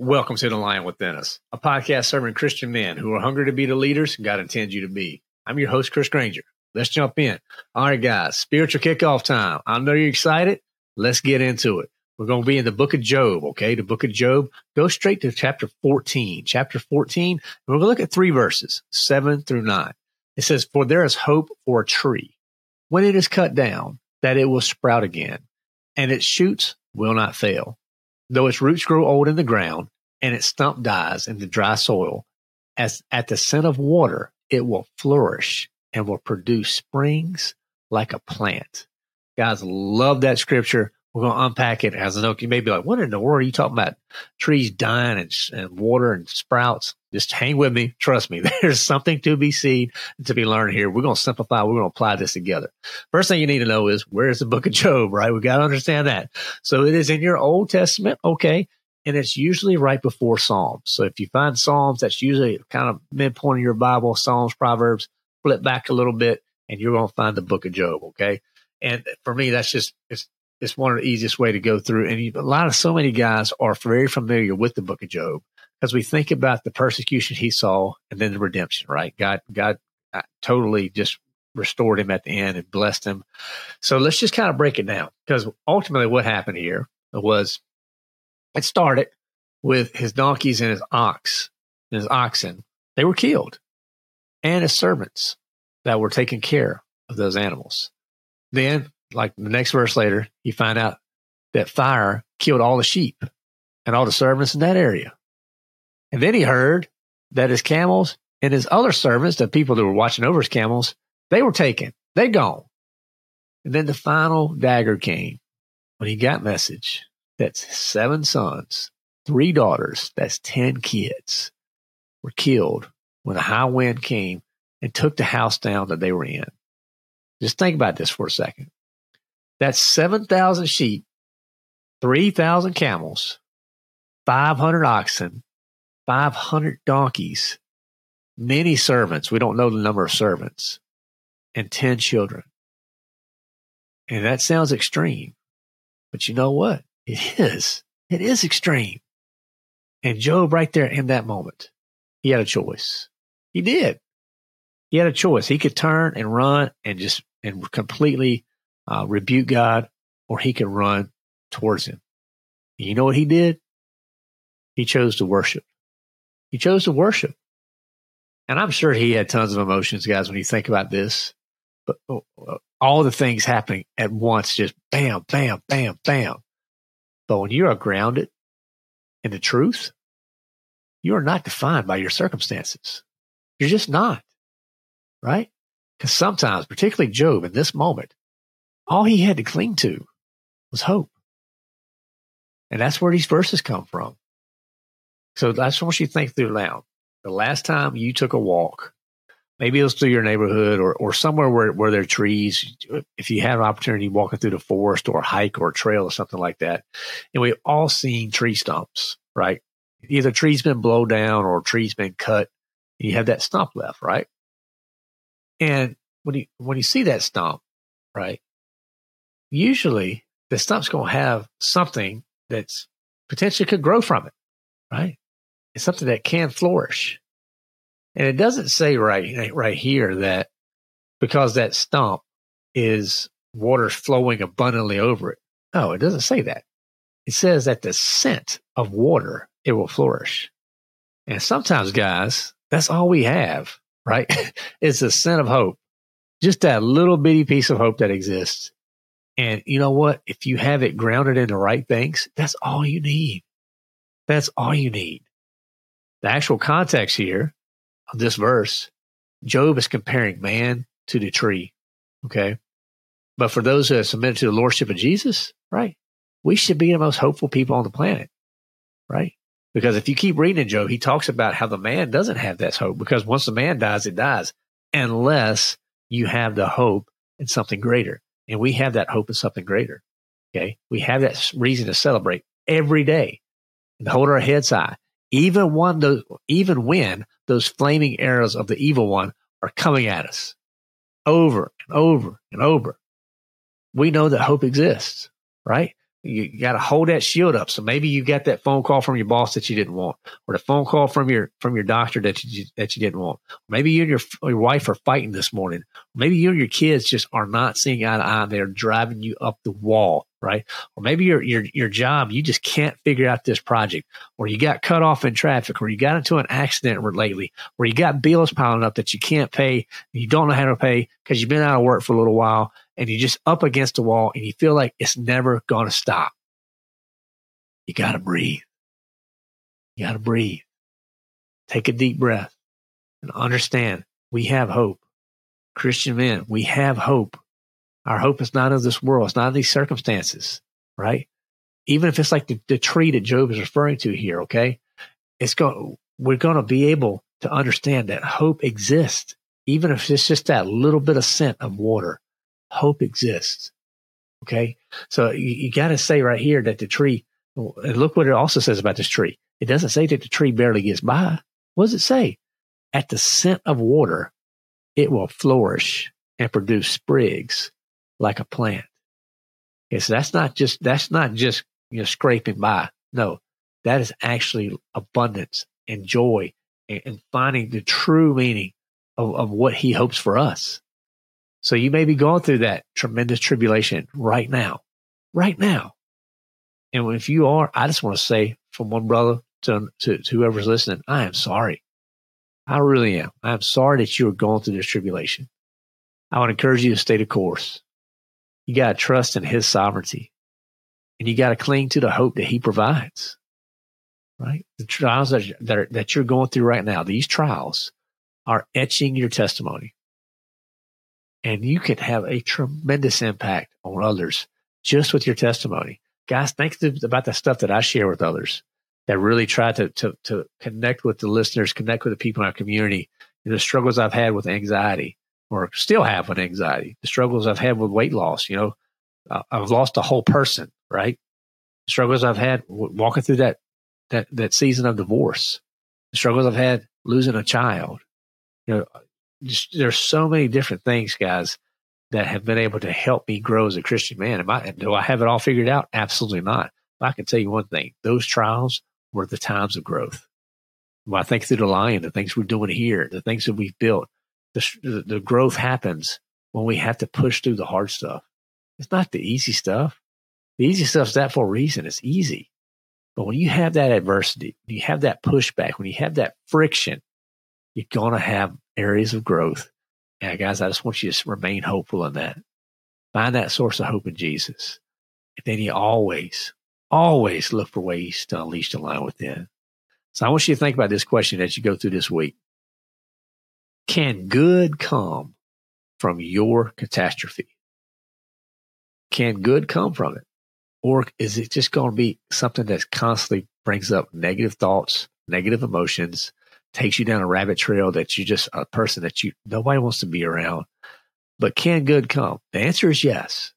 Welcome to The Lion Within Us, a podcast serving Christian men who are hungry to be the leaders God intends you to be. I'm your host, Chris Granger. Let's jump in. All right, guys, spiritual kickoff time. I know you're excited. Let's get into it. We're going to be in the book of Job, okay? The book of Job. Go straight to chapter 14. Chapter 14, we're going to look at three verses, 7 through 9. It says, For there is hope for a tree when it is cut down, that it will sprout again, and its shoots will not fail though its roots grow old in the ground and its stump dies in the dry soil, as at the scent of water, it will flourish and will produce springs like a plant. Guys, love that scripture. We're going to unpack it as I know you may be like, what in the world are you talking about? Trees dying and, and water and sprouts. Just hang with me. Trust me. There's something to be seen to be learned here. We're going to simplify. We're going to apply this together. First thing you need to know is where's the book of Job, right? We got to understand that. So it is in your Old Testament. Okay. And it's usually right before Psalms. So if you find Psalms, that's usually kind of midpoint of your Bible, Psalms, Proverbs, flip back a little bit and you're going to find the book of Job. Okay. And for me, that's just, it's, it's one of the easiest way to go through. And you, a lot of so many guys are very familiar with the book of Job because we think about the persecution he saw and then the redemption, right? God, God uh, totally just restored him at the end and blessed him. So let's just kind of break it down because ultimately what happened here was it started with his donkeys and his ox, and his oxen. They were killed and his servants that were taking care of those animals. Then, like the next verse later, you find out that fire killed all the sheep and all the servants in that area. And then he heard that his camels and his other servants, the people that were watching over his camels, they were taken. They gone. And then the final dagger came when he got message that seven sons, three daughters, that's 10 kids were killed when a high wind came and took the house down that they were in. Just think about this for a second. That's 7,000 sheep, 3,000 camels, 500 oxen, 500 donkeys, many servants. We don't know the number of servants, and 10 children. And that sounds extreme, but you know what? It is. It is extreme. And Job, right there in that moment, he had a choice. He did. He had a choice. He could turn and run and just and completely uh, rebuke God, or he could run towards him. And you know what he did? He chose to worship. He chose to worship. And I'm sure he had tons of emotions, guys, when you think about this. But uh, all the things happening at once, just bam, bam, bam, bam. But when you are grounded in the truth, you are not defined by your circumstances. You're just not, right? Because sometimes, particularly Job in this moment, all he had to cling to was hope. And that's where these verses come from. So just want you think through now. The last time you took a walk, maybe it was through your neighborhood or, or somewhere where, where there are trees. If you have an opportunity walking through the forest or a hike or a trail or something like that. And we've all seen tree stumps, right? Either trees been blown down or trees been cut. you have that stump left, right? And when you, when you see that stump, right? Usually the stump's going to have something that's potentially could grow from it, right? It's something that can flourish. And it doesn't say right, right here that because that stump is water flowing abundantly over it. No, it doesn't say that. it says that the scent of water, it will flourish. And sometimes, guys, that's all we have, right? it's the scent of hope. Just that little bitty piece of hope that exists. And you know what? If you have it grounded in the right things, that's all you need. That's all you need. The actual context here of this verse, Job is comparing man to the tree. Okay. But for those who have submitted to the Lordship of Jesus, right? we should be the most hopeful people on the planet, right? Because if you keep reading in Job, he talks about how the man doesn't have that hope because once the man dies, it dies unless you have the hope in something greater. And we have that hope in something greater. Okay. We have that reason to celebrate every day and hold our heads high, even when those, even when those flaming arrows of the evil one are coming at us over and over and over. We know that hope exists, right? You got to hold that shield up. So maybe you got that phone call from your boss that you didn't want, or the phone call from your from your doctor that you that you didn't want. Maybe you and your your wife are fighting this morning. Maybe you and your kids just are not seeing eye to eye. They're driving you up the wall, right? Or maybe your your your job you just can't figure out this project, or you got cut off in traffic, or you got into an accident lately, or you got bills piling up that you can't pay, you don't know how to pay because you've been out of work for a little while and you're just up against a wall and you feel like it's never going to stop. You got to breathe. You got to breathe. Take a deep breath and understand we have hope. Christian men, we have hope. Our hope is not of this world. It's not of these circumstances, right? Even if it's like the, the tree that Job is referring to here, okay? It's going, we're going to be able to understand that hope exists, even if it's just that little bit of scent of water hope exists. Okay. So you, you got to say right here that the tree, look what it also says about this tree. It doesn't say that the tree barely gets by. What does it say? At the scent of water, it will flourish and produce sprigs like a plant. Okay, so that's not just that's not just you know scraping by. No, that is actually abundance and joy and, and finding the true meaning of, of what he hopes for us. So you may be going through that tremendous tribulation right now, right now. And if you are, I just want to say from one brother to, to, to whoever's listening, I am sorry. I really am. I'm sorry that you are going through this tribulation. I would encourage you to stay the course. You got to trust in his sovereignty and you got to cling to the hope that he provides, right? The trials that, that, are, that you're going through right now, these trials are etching your testimony and you can have a tremendous impact on others just with your testimony. Guys, think about the stuff that I share with others that really try to, to, to connect with the listeners, connect with the people in our community, and the struggles I've had with anxiety or still have with anxiety, the struggles I've had with weight loss. You know, uh, I've lost a whole person, right? The struggles I've had walking through that, that, that season of divorce, the struggles I've had losing a child, you know, just, there's so many different things, guys, that have been able to help me grow as a Christian man. Am I, do I have it all figured out? Absolutely not. But I can tell you one thing: those trials were the times of growth. When I think through the lion, the things we're doing here, the things that we've built, the, the growth happens when we have to push through the hard stuff. It's not the easy stuff. The easy stuff's that for a reason. It's easy. But when you have that adversity, you have that pushback, when you have that friction, you're going to have areas of growth. Yeah, guys, I just want you to remain hopeful in that. Find that source of hope in Jesus. And then you always, always look for ways to unleash the lion within. So I want you to think about this question as you go through this week. Can good come from your catastrophe? Can good come from it? Or is it just going to be something that constantly brings up negative thoughts, negative emotions, takes you down a rabbit trail that you just a person that you nobody wants to be around. But can good come? The answer is yes.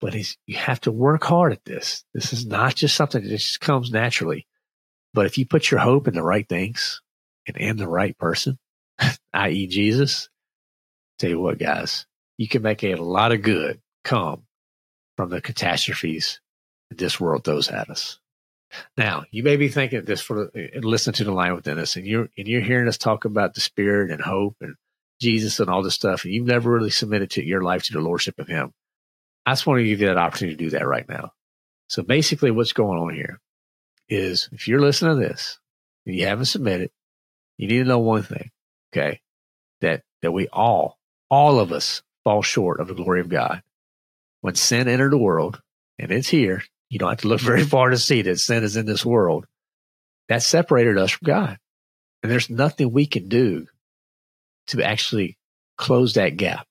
But you have to work hard at this. This is not just something that just comes naturally. But if you put your hope in the right things and in the right person, i.e. Jesus, tell you what, guys, you can make a lot of good come from the catastrophes that this world throws at us. Now, you may be thinking this for listen to the lion within us, and you're and you're hearing us talk about the Spirit and hope and Jesus and all this stuff, and you've never really submitted to your life to the lordship of Him. I just want to give you that opportunity to do that right now. So basically, what's going on here is if you're listening to this and you haven't submitted, you need to know one thing, okay? That that we all, all of us, fall short of the glory of God. When sin entered the world, and it's here, you don't have to look very far to see that sin is in this world. That separated us from God. And there's nothing we can do to actually close that gap,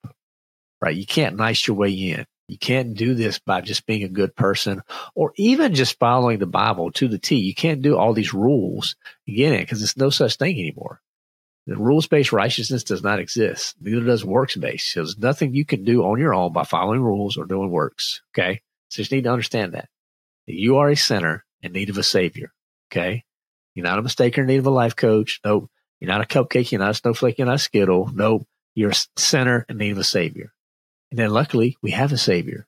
right? You can't nice your way in. You can't do this by just being a good person or even just following the Bible to the T. You can't do all these rules again because there's no such thing anymore. The rules based righteousness does not exist. Neither does works based. So there's nothing you can do on your own by following rules or doing works. Okay. So you just need to understand that. That you are a sinner in need of a savior. Okay. You're not a mistaker in need of a life coach. Nope. You're not a cupcake. You're not a snowflake. You're not a skittle. Nope. You're a sinner in need of a savior. And then luckily we have a savior.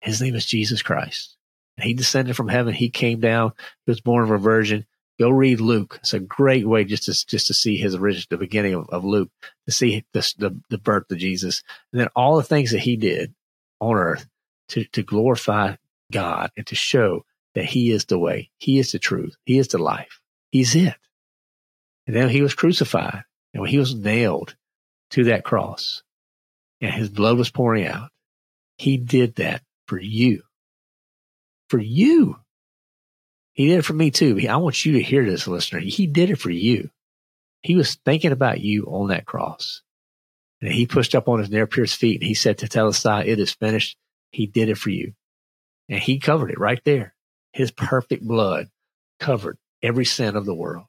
His name is Jesus Christ. And he descended from heaven. He came down. He was born of a virgin. Go read Luke. It's a great way just to just to see his origin, the beginning of, of Luke, to see the the birth of Jesus, and then all the things that he did on earth to to glorify God and to show that He is the way, He is the truth, He is the life, He's it. And then He was crucified, and when He was nailed to that cross, and his blood was pouring out. He did that for you. For you. He did it for me too. I want you to hear this, listener. He did it for you. He was thinking about you on that cross. And he pushed up on his near pierced feet and he said Tetelestai, it is finished. He did it for you. And he covered it right there. His perfect blood covered every sin of the world.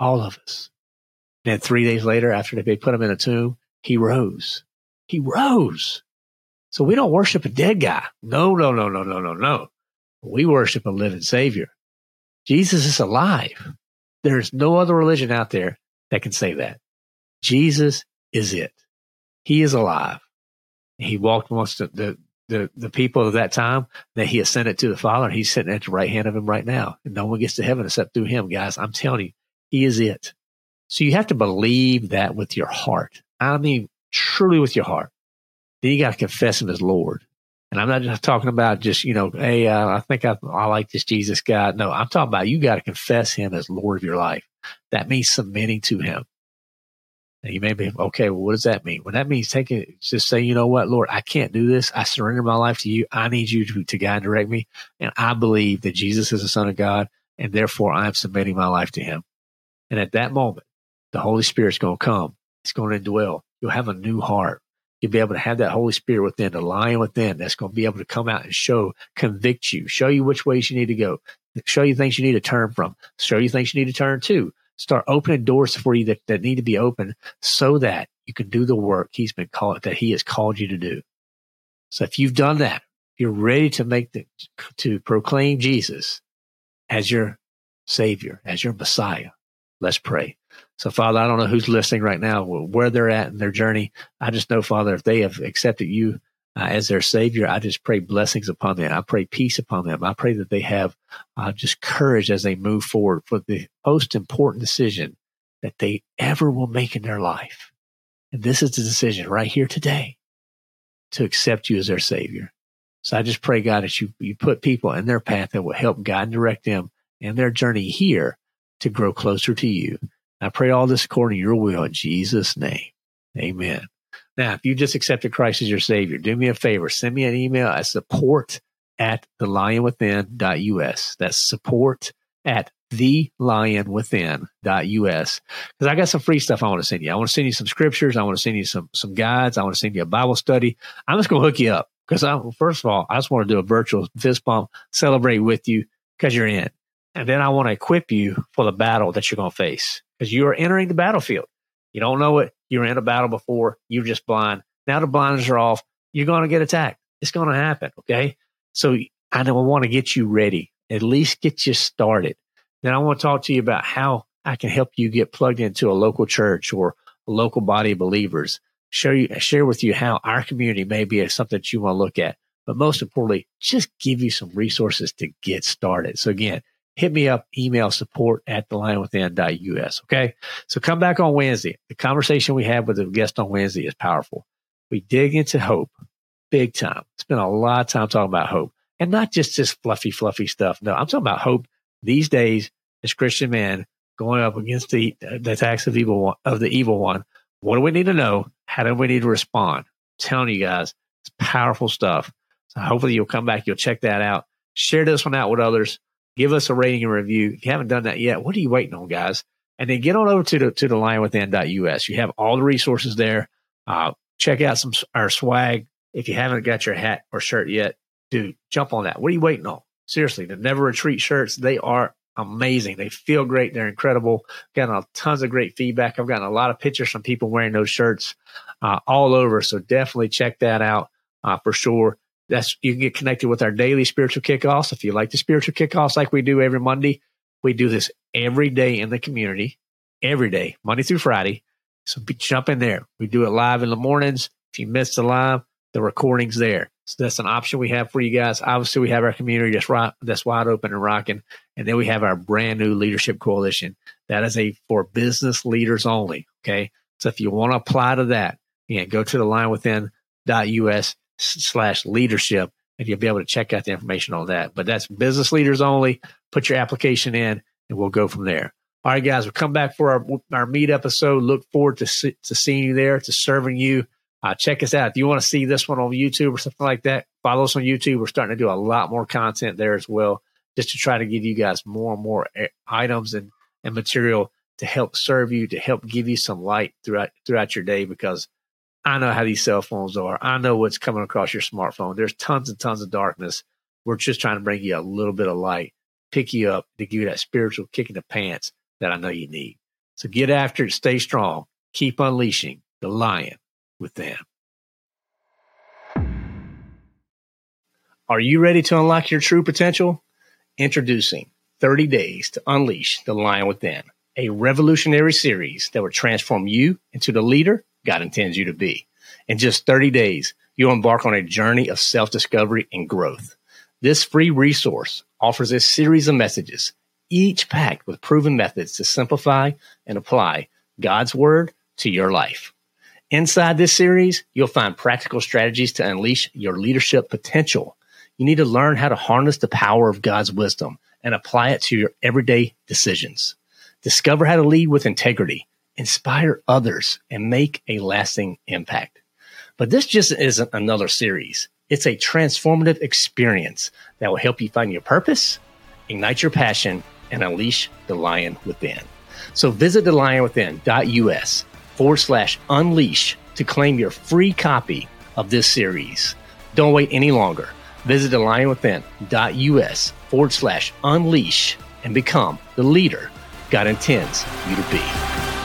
All of us. And then three days later, after they put him in a tomb, he rose. He rose. So we don't worship a dead guy. No, no, no, no, no, no, no. We worship a living Savior. Jesus is alive. There's no other religion out there that can say that. Jesus is it. He is alive. He walked amongst the, the, the, the people of that time that he ascended to the Father. And he's sitting at the right hand of him right now. And no one gets to heaven except through him, guys. I'm telling you, he is it. So you have to believe that with your heart. I mean, truly with your heart, then you got to confess him as Lord. And I'm not just talking about just, you know, hey, uh, I think I, I like this Jesus guy. No, I'm talking about you got to confess him as Lord of your life. That means submitting to him. And you may be, okay, well, what does that mean? Well, that means taking, just say, you know what, Lord, I can't do this. I surrender my life to you. I need you to, to guide and direct me. And I believe that Jesus is the Son of God, and therefore I'm submitting my life to him. And at that moment, the Holy Spirit's going to come. It's going to indwell. You'll have a new heart. You'll be able to have that Holy Spirit within, the lion within that's going to be able to come out and show, convict you, show you which ways you need to go, show you things you need to turn from, show you things you need to turn to. Start opening doors for you that, that need to be open so that you can do the work he's been called, that he has called you to do. So if you've done that, you're ready to make the, to proclaim Jesus as your savior, as your Messiah. Let's pray. So, Father, I don't know who's listening right now, where they're at in their journey. I just know, Father, if they have accepted you uh, as their Savior, I just pray blessings upon them. I pray peace upon them. I pray that they have uh, just courage as they move forward for the most important decision that they ever will make in their life. And this is the decision right here today to accept you as their Savior. So I just pray, God, that you, you put people in their path that will help guide and direct them in their journey here to grow closer to you. I pray all this according to your will in Jesus' name. Amen. Now, if you just accepted Christ as your Savior, do me a favor. Send me an email at support at thelionwithin.us. That's support at thelionwithin.us. Because I got some free stuff I want to send you. I want to send you some scriptures. I want to send you some, some guides. I want to send you a Bible study. I'm just going to hook you up because first of all, I just want to do a virtual fist bump, celebrate with you because you're in. And then I want to equip you for the battle that you're going to face because you are entering the battlefield. You don't know it. You're in a battle before. You're just blind. Now the blinders are off. You're going to get attacked. It's going to happen. Okay. So I want to get you ready, at least get you started. Then I want to talk to you about how I can help you get plugged into a local church or a local body of believers. Show you, share with you how our community may be something that you want to look at. But most importantly, just give you some resources to get started. So again, hit me up, email support at thelionwithin.us. Okay. So come back on Wednesday. The conversation we had with the guest on Wednesday is powerful. We dig into hope big time. Spend a lot of time talking about hope. and not just this fluffy, fluffy stuff. No, I'm talking about hope these days as Christian men going up against the, the attacks of evil one, of the evil one. What do we need to know? How do we need to respond? I'm telling you guys, it's powerful stuff. So hopefully you'll come back, you'll check that out. Share this one out with others. Give us a rating and review. If you haven't done that yet, what are you waiting on, guys? And then get on over to the to the lionwithin.us. You have all the resources there. Uh, check out some our swag. If you haven't got your hat or shirt yet, dude, jump on that. What are you waiting on? Seriously, the Never Retreat shirts, they are amazing. They feel great. They're incredible. Gotten a, tons of great feedback. I've gotten a lot of pictures from people wearing those shirts uh, all over. So definitely check that out uh, for sure. That's you can get connected with our daily spiritual kickoffs. If you like the spiritual kickoffs like we do every Monday, we do this every day in the community, every day, Monday through Friday. So be, jump in there. We do it live in the mornings. If you missed the live, the recording's there. So that's an option we have for you guys. Obviously, we have our community that's right, that's wide open and rocking, and then we have our brand new leadership coalition that is a for business leaders only. Okay, so if you want to apply to that, yeah, go to the lionwithin.us slash leadership, and you'll be able to check out the information on that. But that's business leaders only. Put your application in, and we'll go from there. All right, guys, we'll come back for our our meet episode. Look forward to to seeing you there, to serving you uh, check us out. If you want to see this one on YouTube or something like that, follow us on YouTube. We're starting to do a lot more content there as well, just to try to give you guys more and more eh, items and, and material to help serve you, to help give you some light throughout throughout your day. Because I know how these cell phones are. I know what's coming across your smartphone. There's tons and tons of darkness. We're just trying to bring you a little bit of light, pick you up to give you that spiritual kick in the pants that I know you need. So get after it, stay strong, keep unleashing the lion with them. Are you ready to unlock your true potential? Introducing 30 Days to Unleash the Lion Within, a revolutionary series that will transform you into the leader God intends you to be. In just 30 days, you'll embark on a journey of self discovery and growth. This free resource offers a series of messages, each packed with proven methods to simplify and apply God's Word to your life. Inside this series, you'll find practical strategies to unleash your leadership potential. You need to learn how to harness the power of God's wisdom and apply it to your everyday decisions. Discover how to lead with integrity, inspire others, and make a lasting impact. But this just isn't another series. It's a transformative experience that will help you find your purpose, ignite your passion, and unleash the lion within. So visit thelionwithin.us forward slash unleash to claim your free copy of this series. Don't wait any longer. Visit thelionwithin.us forward slash unleash and become the leader God intends you to be.